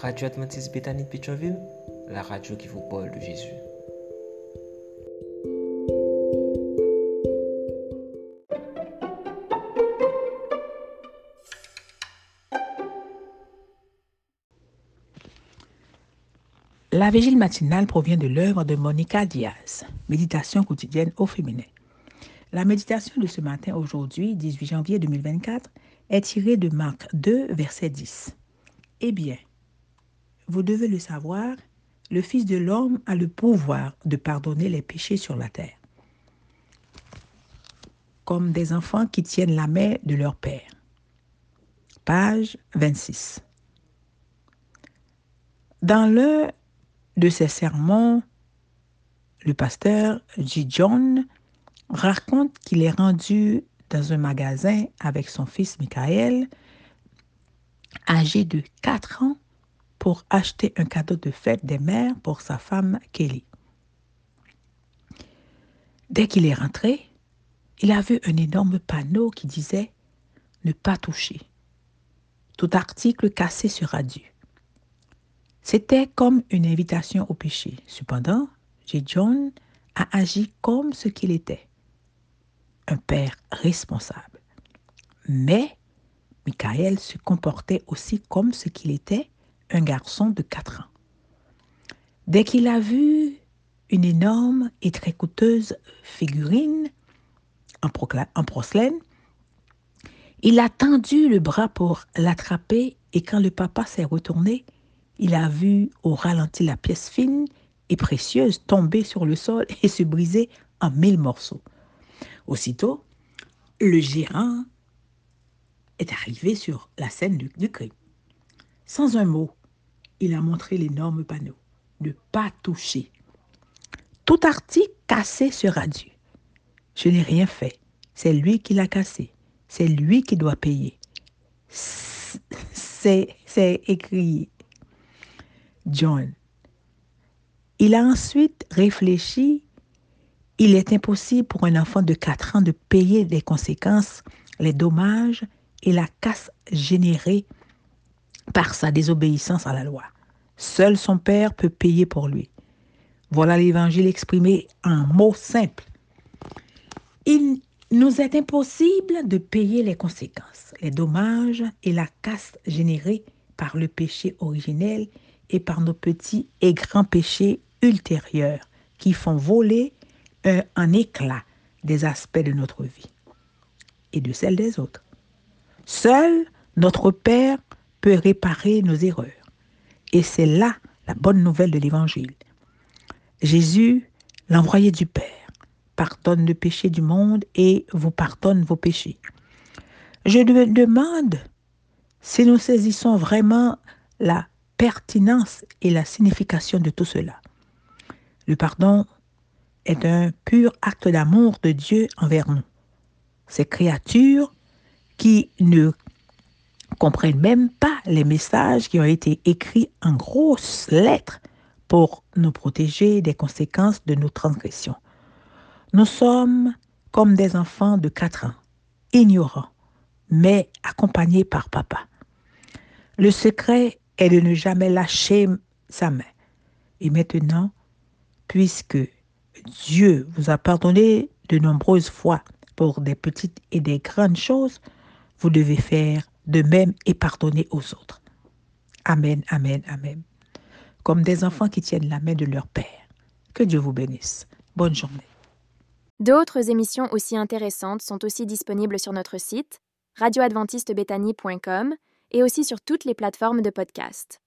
Radio Adventiste Bethany de Pétionville, la radio qui vous parle de Jésus. La vigile matinale provient de l'œuvre de Monica Diaz, Méditation quotidienne au féminin. La méditation de ce matin, aujourd'hui, 18 janvier 2024, est tirée de Marc 2, verset 10. Eh bien, vous devez le savoir, le Fils de l'homme a le pouvoir de pardonner les péchés sur la terre. Comme des enfants qui tiennent la main de leur Père. Page 26. Dans l'un de ses sermons, le pasteur J. John raconte qu'il est rendu dans un magasin avec son fils Michael, âgé de 4 ans, pour acheter un cadeau de fête des mères pour sa femme Kelly. Dès qu'il est rentré, il a vu un énorme panneau qui disait Ne pas toucher. Tout article cassé sera dû. C'était comme une invitation au péché. Cependant, J. John a agi comme ce qu'il était, un père responsable. Mais Michael se comportait aussi comme ce qu'il était, un garçon de 4 ans. Dès qu'il a vu une énorme et très coûteuse figurine en, en porcelaine, il a tendu le bras pour l'attraper et quand le papa s'est retourné, il a vu au ralenti la pièce fine et précieuse tomber sur le sol et se briser en mille morceaux. Aussitôt, le gérant est arrivé sur la scène du, du crime. Sans un mot, il a montré l'énorme panneau. Ne pas toucher. Tout article cassé sera dû. Je n'ai rien fait. C'est lui qui l'a cassé. C'est lui qui doit payer. C'est écrit. John. Il a ensuite réfléchi. Il est impossible pour un enfant de 4 ans de payer les conséquences, les dommages et la casse générée par sa désobéissance à la loi. Seul son Père peut payer pour lui. Voilà l'évangile exprimé en mots simples. Il nous est impossible de payer les conséquences, les dommages et la casse générée par le péché originel et par nos petits et grands péchés ultérieurs qui font voler un, en éclat des aspects de notre vie et de celle des autres. Seul notre Père peut réparer nos erreurs. Et c'est là la bonne nouvelle de l'Évangile. Jésus, l'envoyé du Père, pardonne le péché du monde et vous pardonne vos péchés. Je me demande si nous saisissons vraiment la pertinence et la signification de tout cela. Le pardon est un pur acte d'amour de Dieu envers nous. Ces créatures qui ne comprennent même pas les messages qui ont été écrits en grosses lettres pour nous protéger des conséquences de nos transgressions. Nous sommes comme des enfants de 4 ans, ignorants, mais accompagnés par papa. Le secret est de ne jamais lâcher sa main. Et maintenant, puisque Dieu vous a pardonné de nombreuses fois pour des petites et des grandes choses, vous devez faire de même et pardonner aux autres. Amen, amen, amen. Comme des enfants qui tiennent la main de leur Père. Que Dieu vous bénisse. Bonne journée. D'autres émissions aussi intéressantes sont aussi disponibles sur notre site radioadventistebethany.com et aussi sur toutes les plateformes de podcast.